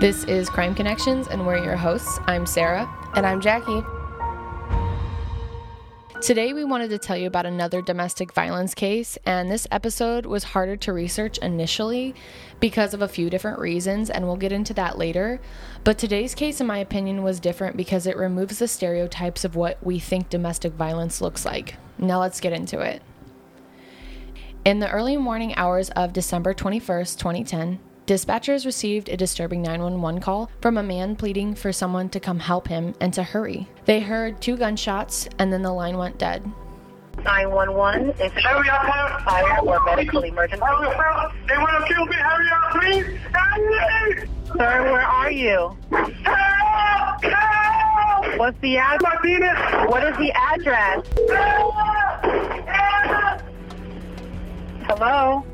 This is Crime Connections, and we're your hosts. I'm Sarah. And I'm Jackie. Today, we wanted to tell you about another domestic violence case, and this episode was harder to research initially because of a few different reasons, and we'll get into that later. But today's case, in my opinion, was different because it removes the stereotypes of what we think domestic violence looks like. Now, let's get into it. In the early morning hours of December 21st, 2010, Dispatchers received a disturbing 911 call from a man pleading for someone to come help him and to hurry. They heard two gunshots and then the line went dead. 911, is it Hurry up, hurry fire or medical emergency? Hurry up, They want to kill me. Hurry up, please. Hurry! Sir, where are you? Help! Help! What's the address? Martinez! What is the address? Help! Help! Hello?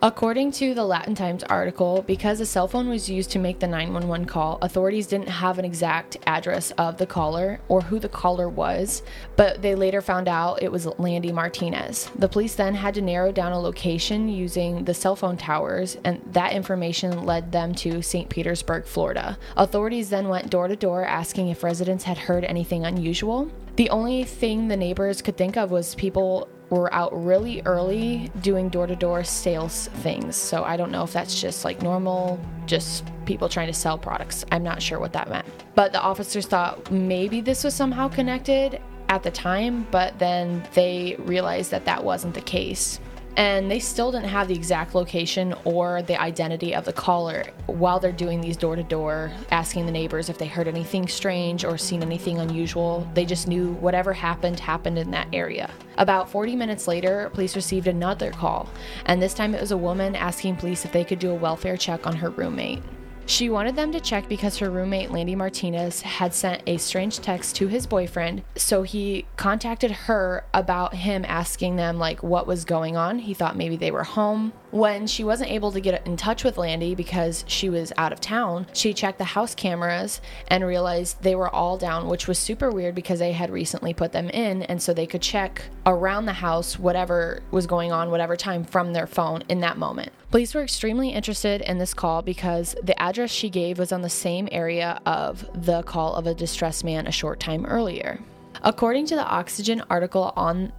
According to the Latin Times article, because a cell phone was used to make the 911 call, authorities didn't have an exact address of the caller or who the caller was, but they later found out it was Landy Martinez. The police then had to narrow down a location using the cell phone towers, and that information led them to St. Petersburg, Florida. Authorities then went door to door asking if residents had heard anything unusual. The only thing the neighbors could think of was people were out really early doing door to door sales things. So I don't know if that's just like normal, just people trying to sell products. I'm not sure what that meant. But the officers thought maybe this was somehow connected at the time, but then they realized that that wasn't the case and they still didn't have the exact location or the identity of the caller while they're doing these door to door, asking the neighbors if they heard anything strange or seen anything unusual. They just knew whatever happened happened in that area. About 40 minutes later, police received another call, and this time it was a woman asking police if they could do a welfare check on her roommate. She wanted them to check because her roommate, Landy Martinez, had sent a strange text to his boyfriend. So he contacted her about him asking them, like, what was going on. He thought maybe they were home. When she wasn't able to get in touch with Landy because she was out of town, she checked the house cameras and realized they were all down, which was super weird because they had recently put them in. And so they could check around the house whatever was going on, whatever time from their phone in that moment. Police were extremely interested in this call because the address she gave was on the same area of the call of a distressed man a short time earlier. According to the Oxygen article on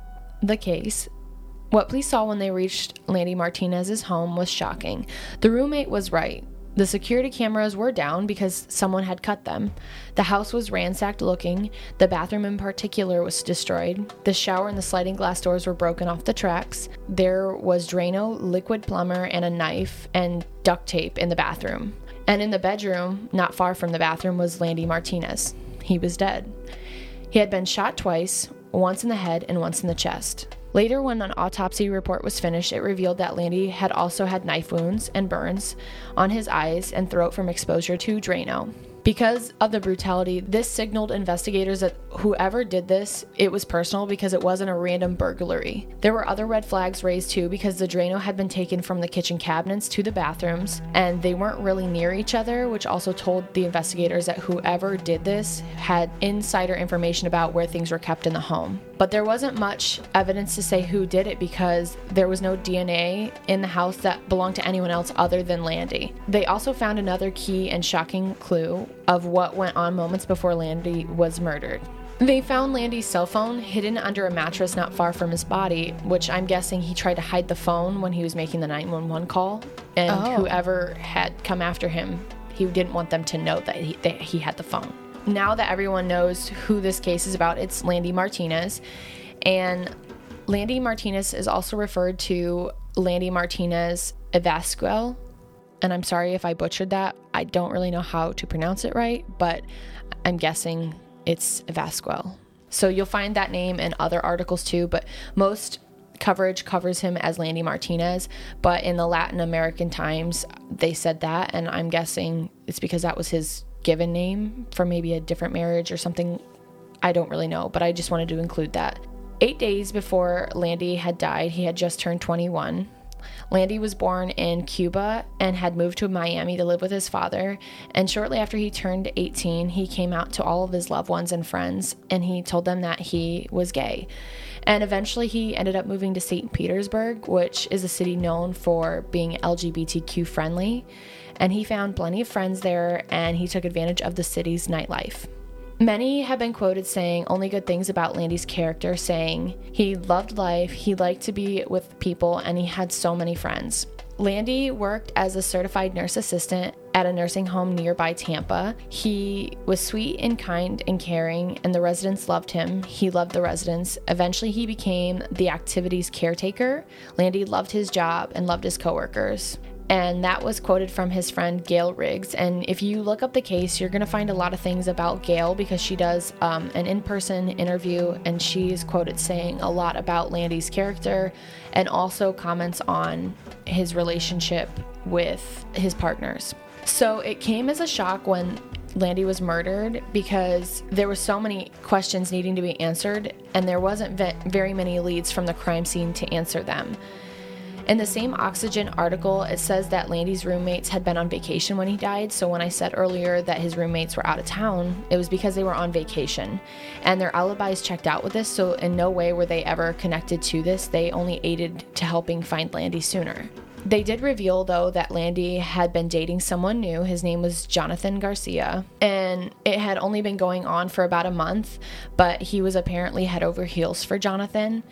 the case, what police saw when they reached Landy Martinez's home was shocking. The roommate was right. The security cameras were down because someone had cut them. The house was ransacked looking. The bathroom, in particular, was destroyed. The shower and the sliding glass doors were broken off the tracks. There was Drano, liquid plumber, and a knife and duct tape in the bathroom. And in the bedroom, not far from the bathroom, was Landy Martinez. He was dead. He had been shot twice, once in the head and once in the chest. Later, when an autopsy report was finished, it revealed that Landy had also had knife wounds and burns on his eyes and throat from exposure to Drano. Because of the brutality, this signaled investigators that whoever did this, it was personal because it wasn't a random burglary. There were other red flags raised too because the Drano had been taken from the kitchen cabinets to the bathrooms and they weren't really near each other, which also told the investigators that whoever did this had insider information about where things were kept in the home. But there wasn't much evidence to say who did it because there was no DNA in the house that belonged to anyone else other than Landy. They also found another key and shocking clue of what went on moments before Landy was murdered. They found Landy's cell phone hidden under a mattress not far from his body, which I'm guessing he tried to hide the phone when he was making the 911 call. And Oh. whoever had come after him, he didn't want them to know that he, that he had the phone. Now that everyone knows who this case is about, it's Landy Martinez. And Landy Martinez is also referred to Landy Martinez Evasquel. And I'm sorry if I butchered that. I don't really know how to pronounce it right, but I'm guessing it's Evasquel. So you'll find that name in other articles too, but most coverage covers him as Landy Martinez, but in the Latin American Times, they said that, and I'm guessing it's because that was his given name for maybe a different marriage or something. I don't really know, but I just wanted to include that. Eight days before Landy had died, he had just turned 21. Landy was born in Cuba and had moved to Miami to live with his father. And shortly after he turned 18, he came out to all of his loved ones and friends and he told them that he was gay. And eventually he ended up moving to St. Petersburg, which is a city known for being LGBTQ friendly. And he found plenty of friends there and he took advantage of the city's nightlife. Many have been quoted saying only good things about Landy's character, saying he loved life, he liked to be with people, and he had so many friends. Landy worked as a certified nurse assistant at a nursing home nearby Tampa. He was sweet and kind and caring, and the residents loved him. He loved the residents. Eventually, he became the activities caretaker. Landy loved his job and loved his coworkers and that was quoted from his friend Gail Riggs. And if you look up the case, you're going to find a lot of things about Gail because she does um, an in person interview and she's quoted saying a lot about Landy's character and also comments on his relationship with his partners. So it came as a shock when Landy was murdered because there were so many questions needing to be answered and there wasn't ve- very many leads from the crime scene to answer them. In the same Oxygen article, it says that Landy's roommates had been on vacation when he died. So when I said earlier that his roommates were out of town, it was because they were on vacation. And their alibis checked out with this, so in no way were they ever connected to this. They only aided to helping find Landy sooner. They did reveal, though, that Landy had been dating someone new. His name was Jonathan Garcia. And it had only been going on for about a month, but he was apparently head over heels for Jonathan.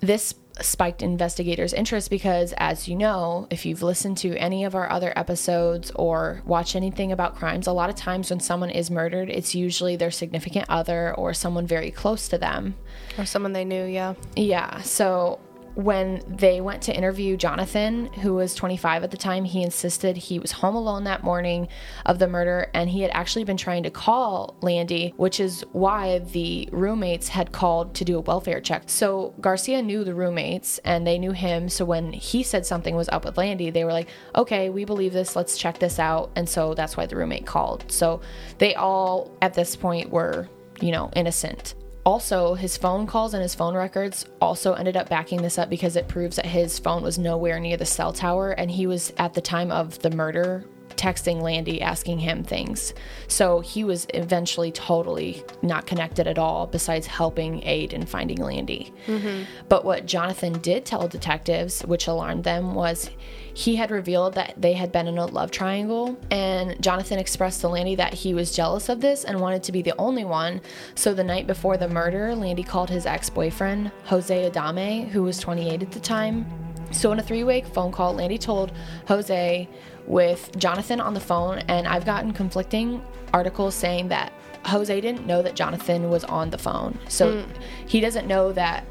This spiked investigators' interest because, as you know, if you've listened to any of our other episodes or watched anything about crimes, a lot of times when someone is murdered, it's usually their significant other or someone very close to them. Or someone they knew, yeah. Yeah. So when they went to interview Jonathan, who was 25 at the time, he insisted he was home alone that morning of the murder and he had actually been trying to call Landy, which is why the roommates had called to do a welfare check. So Garcia knew the roommates and they knew him. So when he said something was up with Landy, they were like, okay, we believe this, let's check this out. And so that's why the roommate called. So they all at this point were, you know, innocent also his phone calls and his phone records also ended up backing this up because it proves that his phone was nowhere near the cell tower and he was at the time of the murder texting Landy asking him things. So he was eventually totally not connected at all, besides helping aid in finding Landy. Mm-hmm. But what Jonathan did tell detectives, which alarmed them, was he had revealed that they had been in a love triangle. And Jonathan expressed to Landy that he was jealous of this and wanted to be the only one. So the night before the murder, Landy called his ex boyfriend, Jose Adame, who was 28 at the time. So, in a three way phone call, Landy told Jose with Jonathan on the phone, and I've gotten conflicting articles saying that Jose didn't know that Jonathan was on the phone. So mm. he doesn't know that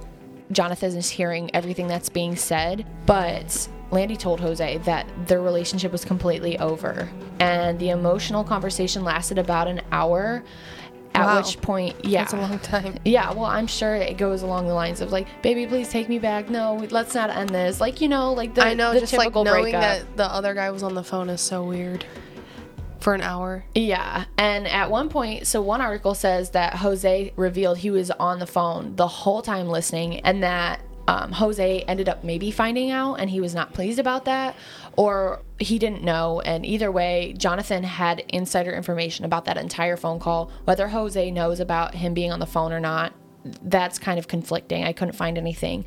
Jonathan is hearing everything that's being said, but Landy told Jose that their relationship was completely over. And the emotional conversation lasted about an hour. At wow. which point, yeah. That's a long time. Yeah, well, I'm sure it goes along the lines of like, baby, please take me back. No, let's not end this. Like, you know, like the, I know, the just like knowing breakup. that the other guy was on the phone is so weird. For an hour. Yeah. And at one point, so one article says that Jose revealed he was on the phone the whole time listening and that um, Jose ended up maybe finding out and he was not pleased about that, or he didn't know. And either way, Jonathan had insider information about that entire phone call. Whether Jose knows about him being on the phone or not, that's kind of conflicting. I couldn't find anything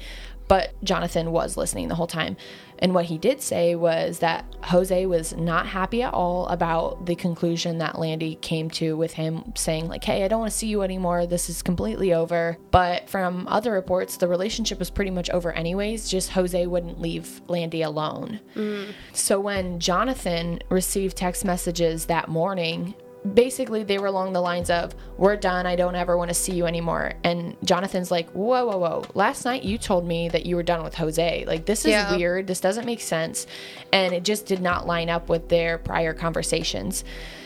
but Jonathan was listening the whole time. And what he did say was that Jose was not happy at all about the conclusion that Landy came to with him saying, like, hey, I don't want to see you anymore. This is completely over. But from other reports, the relationship was pretty much over, anyways. Just Jose wouldn't leave Landy alone. Mm. So when Jonathan received text messages that morning basically they were along the lines of we're done. I don't ever want to see you anymore. And jonathan's like whoa whoa whoa. Last night you told me that you were done with jose. Like this is yeah. weird. This doesn't make sense. And it just did not line up with their prior conversations.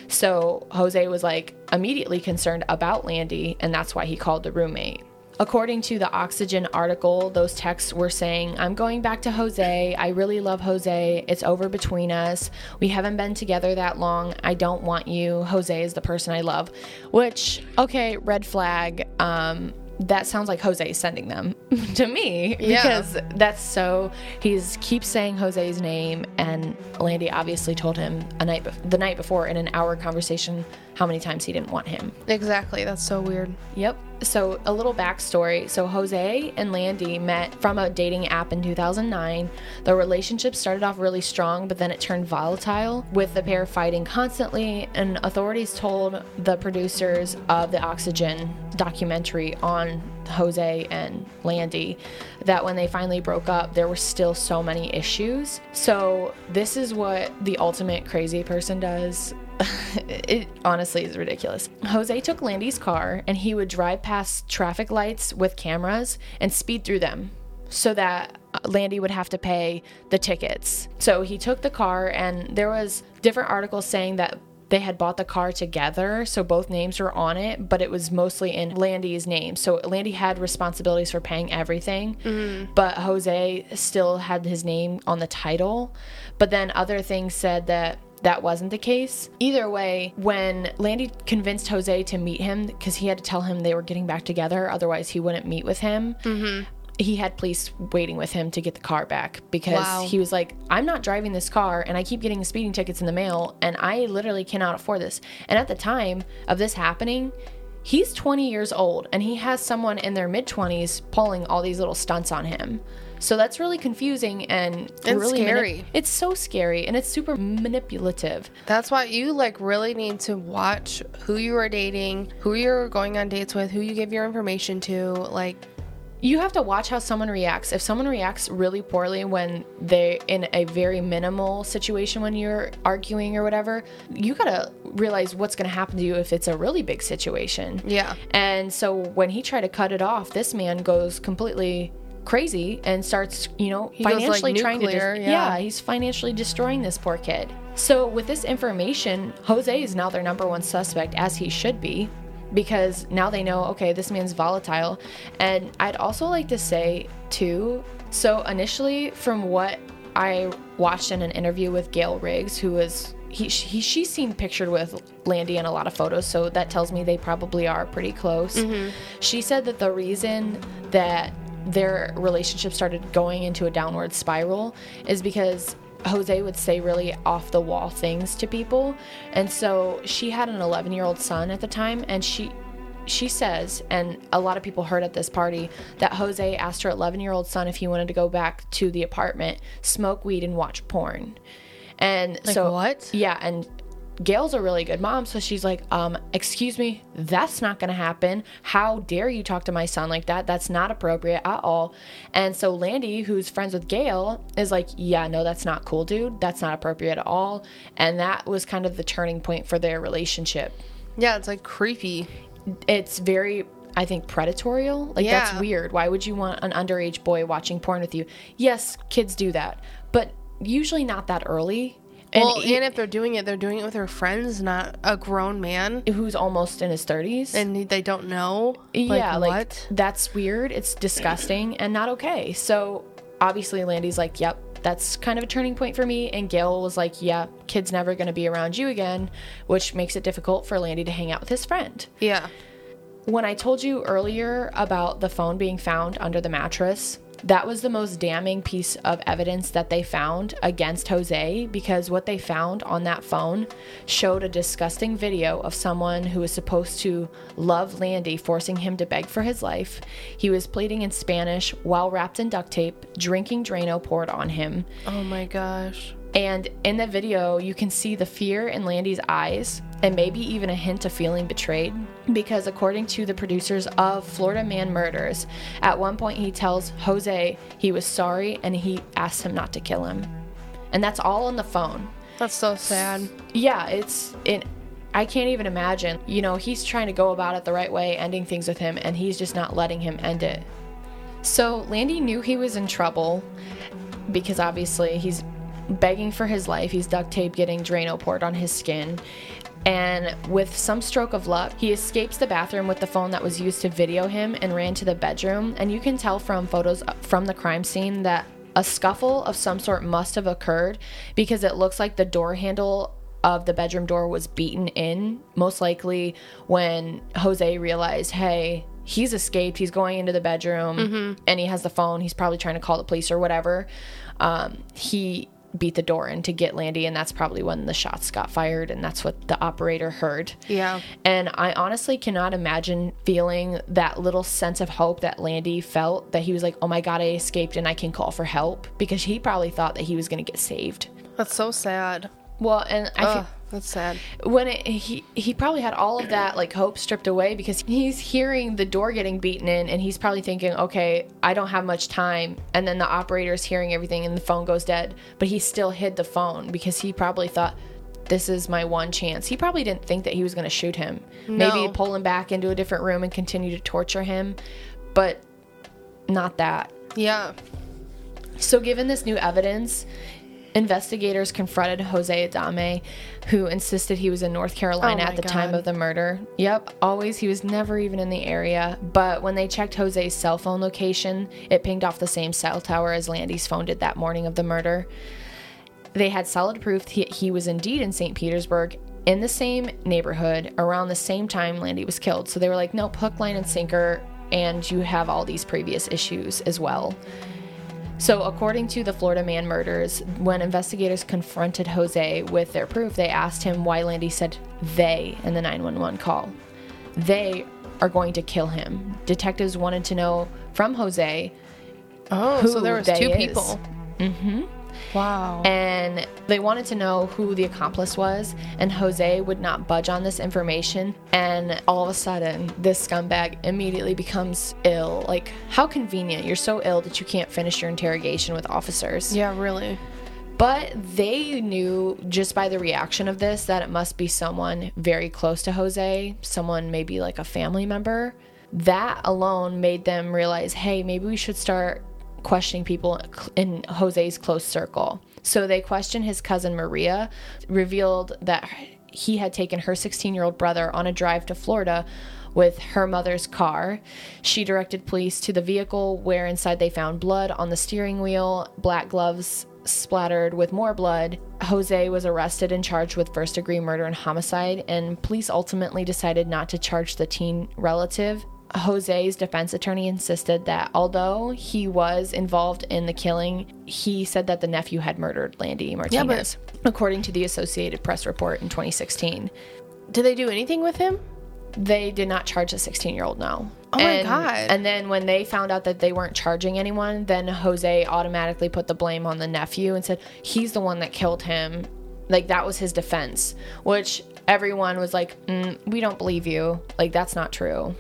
So jose was like immediately concerned about landy and that's why he called the roommate According to the Oxygen article, those texts were saying, I'm going back to Jose. I really love Jose. It's over between us. We haven't been together that long. I don't want you. Jose is the person I love. Which, okay, red flag. Um, that sounds like Jose sending them to me Yeah. because that's so he's keeps saying Jose's name and Landy obviously told him a night the night before in an hour conversation how many times he didn't want him. Exactly. That's so weird. Yep. So, a little backstory. So, Jose and Landy met from a dating app in 2009. The relationship started off really strong, but then it turned volatile, with the pair fighting constantly. And authorities told the producers of the Oxygen documentary on Jose and Landy that when they finally broke up, there were still so many issues. So, this is what the ultimate crazy person does it honestly is ridiculous. Jose took Landy's car and he would drive past traffic lights with cameras and speed through them so that uh, Landy would have to pay the tickets. So he took the car and there was different articles saying that they had bought the car together, so both names were on it, but it was mostly in Landy's name. So Landy had responsibilities for paying everything, but Jose still had his name on the title. But then other things said that that wasn't the case. Either way, when Landy convinced Jose to meet him, because he had to tell him they were getting back together, otherwise he wouldn't meet with him. Mm-hmm. He had police waiting with him to get the car back because Wow. he was like, I'm not driving this car and I keep getting speeding tickets in the mail and I literally cannot afford this. And at the time of this happening, he's 20 years old and he has someone in their mid 20s pulling all these little stunts on him. So that's really confusing and And really scary. it's so scary and it's super manipulative. That's why you like really need to watch who you are dating, who you're going on dates with, who you give your information to. Like, You have to watch how someone reacts. If someone reacts really poorly when they're in a very minimal situation when you're arguing or whatever, you gotta realize what's gonna happen to you if it's a really big situation. yeah. And so when he tried to cut it off, this man goes completely crazy and starts, you know, He goes, like, financially trying to. Dis- yeah. yeah, he's financially destroying this poor kid. So with this information, Jose is now their number one suspect, as he should be, because now they know, okay, this man's volatile. And I'd also like to say too. So initially, from what I watched in an interview with Gail Riggs, who was he, he she's seen pictured with Landy in a lot of photos, so that tells me they probably are pretty close. Mm-hmm. She said that the reason that their relationship started going into a downward spiral is because Jose would say really off the wall things to people. And so she had an 11 year old son at the time, and she she says, and a lot of people heard at this party, that Jose asked her 11 year old son if he wanted to go back to the apartment, smoke weed, and watch porn. And so, what? Yeah, and Gail's a really good mom, so she's like, um, excuse me, that's not gonna happen. How dare you talk to my son like that? That's not appropriate at all. And so Landy, who's friends with Gail, is like, yeah, no, that's not cool, dude. That's not appropriate at all. And that was kind of the turning point for their relationship Yeah, it's like creepy. it's very I think predatorial. Like Yeah. that's weird. Why would you want an underage boy watching porn with you? Yes, kids do that, but usually not that early. And well, e- and if they're doing it, they're doing it with their friends, not a grown man, who's almost in his 30s. and they don't know. yeah, like, like what? that's weird. It's disgusting and not okay. So obviously Landy's like, "Yep, that's kind of a turning point for me." And Gail was like, "Yeah, kid's never going to be around you again," which makes it difficult for Landy to hang out with his friend. Yeah. When I told you earlier about the phone being found under the mattress, that was the most damning piece of evidence that they found against Jose because what they found on that phone showed a disgusting video of someone who was supposed to love Landy, forcing him to beg for his life. He was pleading in Spanish while wrapped in duct tape, drinking Drano poured on him. Oh my gosh. And in the video, you can see the fear in Landy's eyes and maybe even a hint of feeling betrayed. Because according to the producers of Florida Man Murders, at one point he tells Jose he was sorry and he asked him not to kill him. And that's all on the phone. That's so sad. Yeah, it's it. I can't even imagine. You know, he's trying to go about it the right way, ending things with him, and he's just not letting him end it. So Landy knew he was in trouble because obviously he's begging for his life. He's duct tape getting Drano poured on his skin. And with some stroke of luck, he escapes the bathroom with the phone that was used to video him and ran to the bedroom. And you can tell from photos from the crime scene that a scuffle of some sort must have occurred because it looks like the door handle of the bedroom door was beaten in, most likely when Jose realized, hey, he's escaped. He's going into the bedroom and he has the phone. He's probably trying to call the police or whatever. Um, he beat the door in to get Landy, and that's probably when the shots got fired, and that's what the operator heard. Yeah. And I honestly cannot imagine feeling that little sense of hope that Landy felt that he was like, oh my God, I escaped and I can call for help because he probably thought that he was going to get saved. That's so sad. Well, and I that's sad. when it, he he probably had all of that like hope stripped away because he's hearing the door getting beaten in and he's probably thinking okay i don't have much time. And then the operator's hearing everything and the phone goes dead but he still hid the phone because he probably thought this is my one chance. He probably didn't think that he was going to shoot him. Maybe pull him back into a different room and continue to torture him but not that. Yeah. so, given this new evidence, investigators confronted Jose Adame, who insisted he was in North Carolina Oh at the time of the murder. Yep, always. He was never even in the area. But when they checked Jose's cell phone location, it pinged off the same cell tower as Landy's phone did that morning of the murder. They had solid proof he, he was indeed in St. Petersburg in the same neighborhood around the same time Landy was killed. So they were like, nope, hook, line, and sinker. And you have all these previous issues as well. So, according to the Florida man murders, when investigators confronted Jose with their proof, they asked him why Landy said they in the 911 call. They are going to kill him. Detectives wanted to know from Jose Oh, so there was two is. people. Mm-hmm. Wow. and they wanted to know who the accomplice was and jose would not budge on this information and all of a sudden this scumbag immediately becomes ill like how convenient you're so ill that you can't finish your interrogation with officers yeah, really. but they knew just by the reaction of this that it must be someone very close to Jose, someone maybe like a family member. That alone made them realize, hey, maybe we should start questioning people in Jose's close circle. So they questioned his cousin Maria, revealed that he had taken her 16 year old brother on a drive to Florida with her mother's car. She directed police to the vehicle where inside they found blood on the steering wheel, black gloves splattered with more blood. Jose was arrested and charged with first degree murder and homicide, and police ultimately decided not to charge the teen relative. Jose's defense attorney insisted that although he was involved in the killing, he said that the nephew had murdered Landy Martinez, yeah, but- according to the Associated Press report in 2016 Did they do anything with him? they did not charge the 16 year old no. Oh my God. and then when they found out that they weren't charging anyone then jose automatically put the blame on the nephew and said he's the one that killed him. Like that was his defense which everyone was like mm, we don't believe you. Like that's not true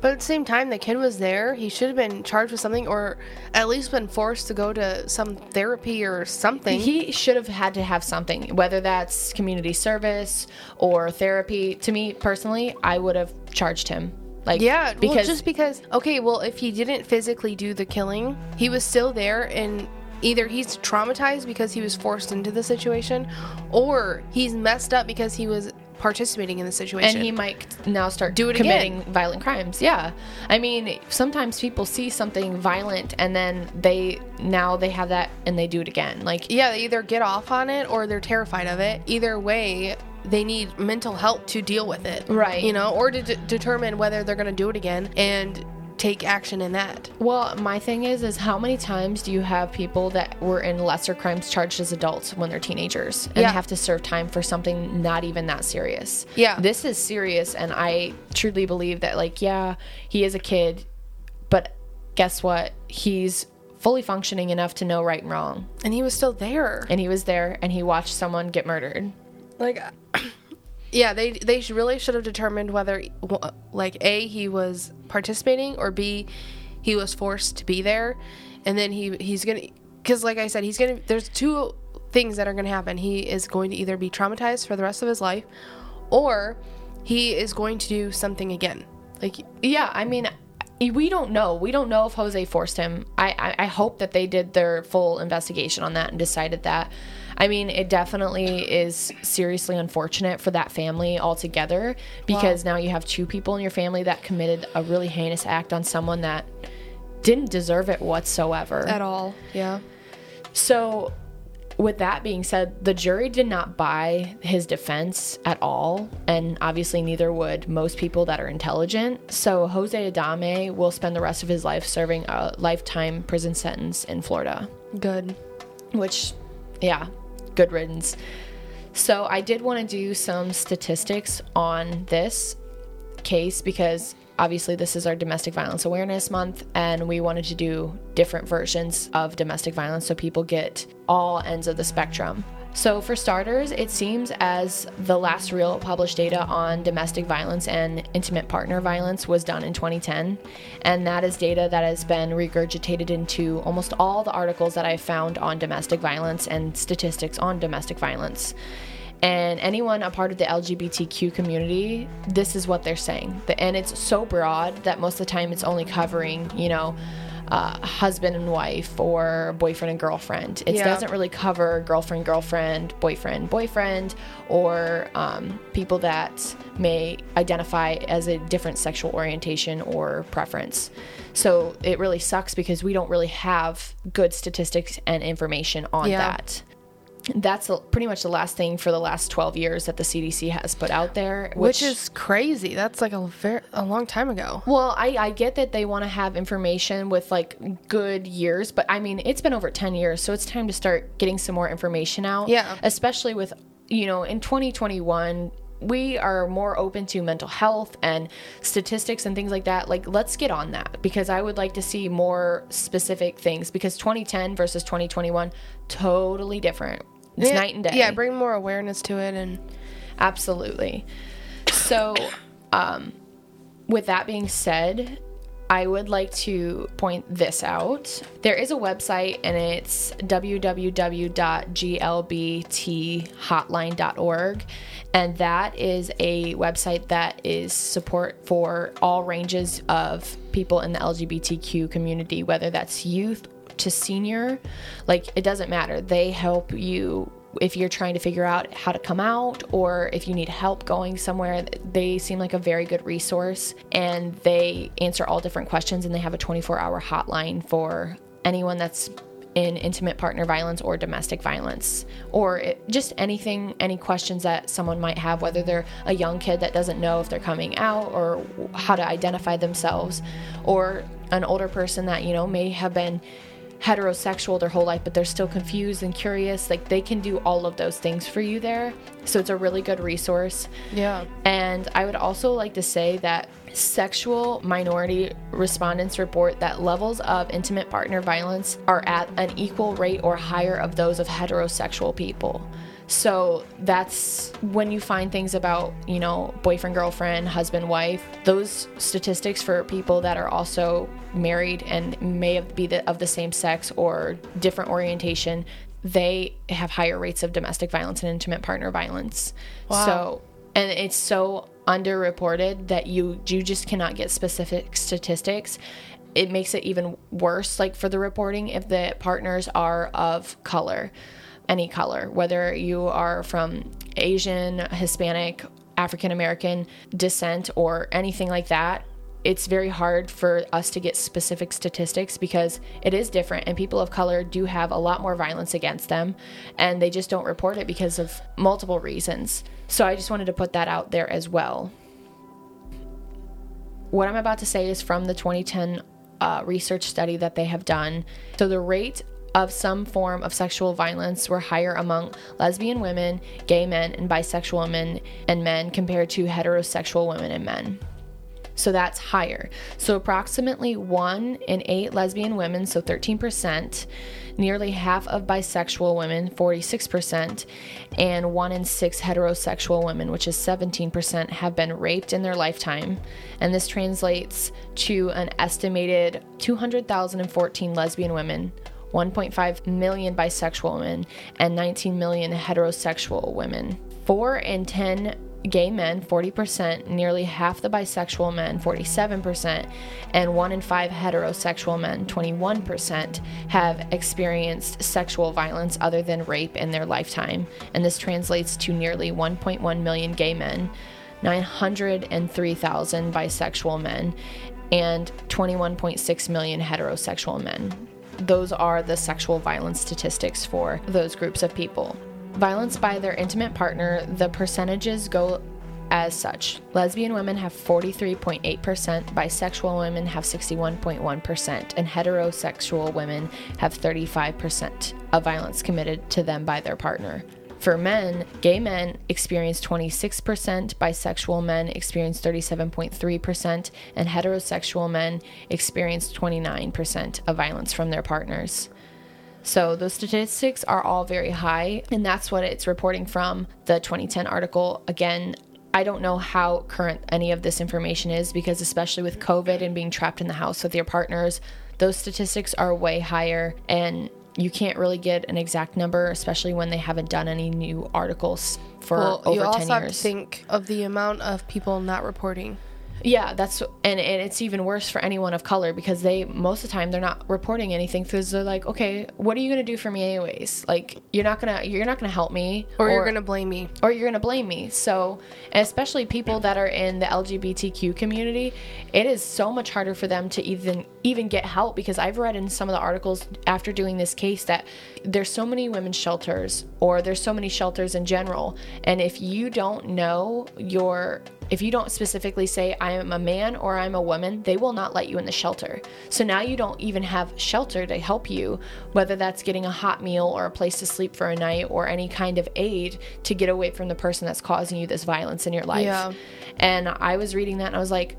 But at the same time, the kid was there. He should have been charged with something, or at least been forced to go to some therapy or something. he should have had to have something whether that's community service or therapy to me personally i would have charged him like yeah, because well, just because. Okay, well, if he didn't physically do the killing, he was still there, and either he's traumatized because he was forced into the situation, or he's messed up because he was participating in the situation. and he might now start Do it committing again. violent crimes. Yeah, I mean, sometimes people see something violent and then they now they have that and they do it again. Like, yeah, they either get off on it or they're terrified of it. Either way, they need mental help to deal with it. Right. You know, or to d- determine whether they're going to do it again and take action in that. well, my thing is, is how many times do you have people that were in lesser crimes charged as adults when they're teenagers and Yeah. have to serve time for something not even that serious? Yeah. this is serious, and I truly believe that, like, yeah, he is a kid, but guess what? He's fully functioning enough to know right and wrong. And he was still there. and he was there and he watched someone get murdered. like yeah they they really should have determined whether like a he was participating or b he was forced to be there and then he he's gonna because like i said he's gonna there's two things that are gonna happen he is going to either be traumatized for the rest of his life or he is going to do something again like Yeah, I mean, we don't know. We don't know if Jose forced him. I, I, I hope that they did their full investigation on that and decided that. I mean, it definitely is seriously unfortunate for that family altogether because now you have two people in your family that committed a really heinous act on someone that didn't deserve it whatsoever. at all yeah So with that being said, the jury did not buy his defense at all, and obviously neither would most people that are intelligent. So Jose Adame will spend the rest of his life serving a lifetime prison sentence in Florida, Good. which, yeah, good riddance. So I did want to do some statistics on this case because obviously this is our domestic violence awareness month and we wanted to do different versions of domestic violence so people get all ends of the spectrum. So, for starters, it seems as the last real published data on domestic violence and intimate partner violence was done in 2010. And that is data that has been regurgitated into almost all the articles that I've found on domestic violence and statistics on domestic violence and anyone a part of the LGBTQ community, this is what they're saying. And it's so broad that most of the time it's only covering, you know, uh, husband and wife or boyfriend and girlfriend. It Yeah. doesn't really cover girlfriend, girlfriend, boyfriend, boyfriend, or um, people that may identify as a different sexual orientation or preference. So it really sucks because we don't really have good statistics and information on Yeah. that that's pretty much the last thing for the last 12 years that the CDC has put out there, Which, is crazy. That's like a very a long time ago. well, I, I get that they want to have information with like good years, but I mean, it's been over 10 years, so it's time to start getting some more information out. Yeah. Especially with, you know, in 2021, we are more open to mental health and statistics and things like that. Like, let's get on that because I would like to see more specific things because 2010 versus 2021, totally different. It's yeah, night and day. Yeah, bring more awareness to it and Absolutely. So, um, with that being said, I would like to point this out. There is a website and it's www.glbthotline.org. And that is a website that is support for all ranges of people in the LGBTQ community, whether that's youth to senior. Like, it doesn't matter. They help you if you're trying to figure out how to come out or if you need help going somewhere, they seem like a very good resource and they answer all different questions and they have a 24 hour hotline for anyone that's in intimate partner violence or domestic violence or it, just anything any questions that someone might have whether they're a young kid that doesn't know if they're coming out or how to identify themselves or an older person that you know may have been heterosexual their whole life, but they're still confused and curious. Like they can do all of those things for you there. So it's a really good resource. yeah. And I would also like to say that sexual minority respondents report that levels of intimate partner violence are at an equal rate or higher of those of heterosexual people. So that's when you find things about, you know, boyfriend, girlfriend, husband, wife, those statistics for people that are also married and may be the, of the same sex or different orientation, they have higher rates of domestic violence and intimate partner violence. Wow. So and it's so underreported that you you just cannot get specific statistics it makes it even worse like for the reporting if the partners are of color any color whether you are from asian hispanic african american descent or anything like that it's very hard for us to get specific statistics because it is different and people of color do have a lot more violence against them and they just don't report it because of multiple reasons. So I just wanted to put that out there as well. What I'm about to say is from the 2010 uh, research study that they have done. So the rate of some form of sexual violence were higher among lesbian women, gay men, and bisexual women and men compared to heterosexual women and men. So that's higher. So approximately one in eight lesbian women, so 13%, nearly half of bisexual women, 46%, and one in six heterosexual women, which is 17%, have been raped in their lifetime. And this translates to an estimated 200,014 lesbian women. 1.5 million bisexual women and 19 million heterosexual women. 4 in 10 gay men 40%, nearly half the bisexual men 47%, and 1 in 5 heterosexual men 21% have experienced sexual violence other than rape in their lifetime. And this translates to nearly 1.1 million gay men, 903,000 bisexual men, and 21.6 million heterosexual men. those are the sexual violence statistics for those groups of people. Violence by their intimate partner, the percentages go as such. Lesbian women have 43.8%, bisexual women have 61.1%, and heterosexual women have 35% of violence committed to them by their partner. For men, gay men experience 26%, bisexual men experience 37.3%, and heterosexual men experience 29% of violence from their partners. So those statistics are all very high, and that's what it's reporting from the 2010 article. Again, I don't know how current any of this information is because, especially with COVID and being trapped in the house with your partners, those statistics are way higher. And you can't really get an exact number, especially when they haven't done any new articles for Well, over you 10 also have to think of the amount of people not reporting. Yeah, that's and, and it's even worse for anyone of color because they most of the time they're not reporting anything because they're like, okay, what are you gonna do for me anyways? Like you're not gonna you're not gonna help me, Or, you're gonna blame me. or you're gonna blame me. So, and especially people that are in the LGBTQ community, it is so much harder for them to even even get help because I've read in some of the articles after doing this case that there's so many women's shelters or there's so many shelters in general, and if you don't know your if you don't specifically say I am a man or I'm a woman, they will not let you in the shelter. So now you don't even have shelter to help you, whether that's getting a hot meal or a place to sleep for a night or any kind of aid to get away from the person that's causing you this violence in your life. Yeah. And I was reading that and I was like,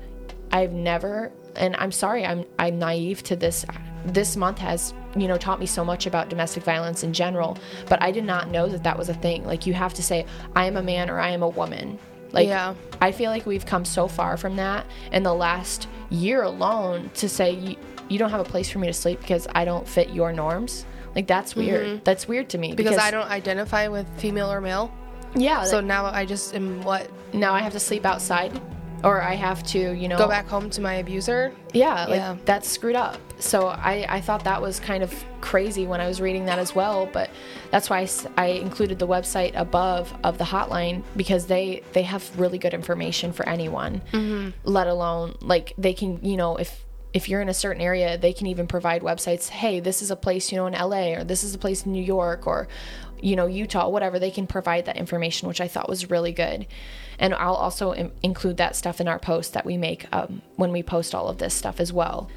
I've never and I'm sorry, I'm I'm naive to this this month has you know taught me so much about domestic violence in general but i did not know that that was a thing like you have to say i am a man or i am a woman like Yeah. I feel like we've come so far from that in the last year alone to say you, you don't have a place for me to sleep because I don't fit your norms. Like that's weird. That's weird to me Mm-hmm. Because I don't identify with female or male. Yeah. So So now I just am what? now I have to sleep outside, or I have to you know Go back home to my abuser? Yeah, like Yeah. that's screwed up. So I, I thought that was kind of crazy when I was reading that as well. But that's why I included the website above of the hotline because they they have really good information for anyone. Let alone like they can you know if if you're in a certain area they can even provide websites. Hey, this is a place you know in L.A. or this is a place in New York or you know Utah, whatever. They can provide that information, which I thought was really good. And I'll also Im- include that stuff in our post that we make um, when we post all of this stuff as well.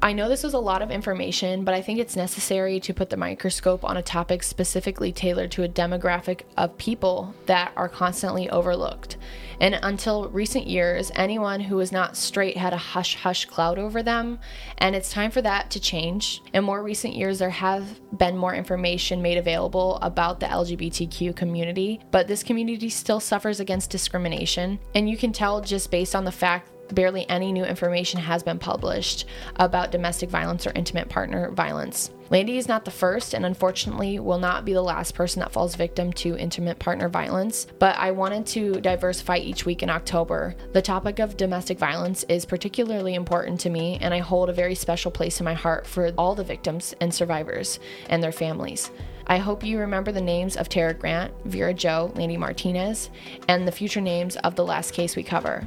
I know this was a lot of information, but I think it's necessary to put the microscope on a topic specifically tailored to a demographic of people that are constantly overlooked. And until recent years, anyone who was not straight had a hush hush cloud over them, and it's time for that to change. In more recent years, there have been more information made available about the LGBTQ community, but this community still suffers against discrimination, and you can tell just based on the fact barely any new information has been published about domestic violence or intimate partner violence. Landy is not the first and unfortunately will not be the last person that falls victim to intimate partner violence, but I wanted to diversify each week in October. The topic of domestic violence is particularly important to me, and I hold a very special place in my heart for all the victims and survivors and their families. I hope you remember the names of Tara Grant, Vera Joe, Landy Martinez, and the future names of the last case we cover.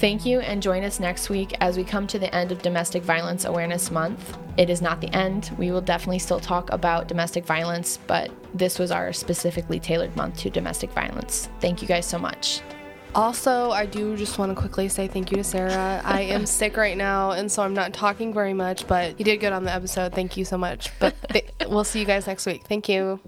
Thank you and join us next week as we come to the end of Domestic Violence Awareness Month. It is not the end. We will definitely still talk about domestic violence, but this was our specifically tailored month to domestic violence. Thank you guys so much. Also, I do just want to quickly say thank you to Sarah. I am sick right now, and so I'm not talking very much, but you did good on the episode. Thank you so much. But th- we'll see you guys next week. Thank you.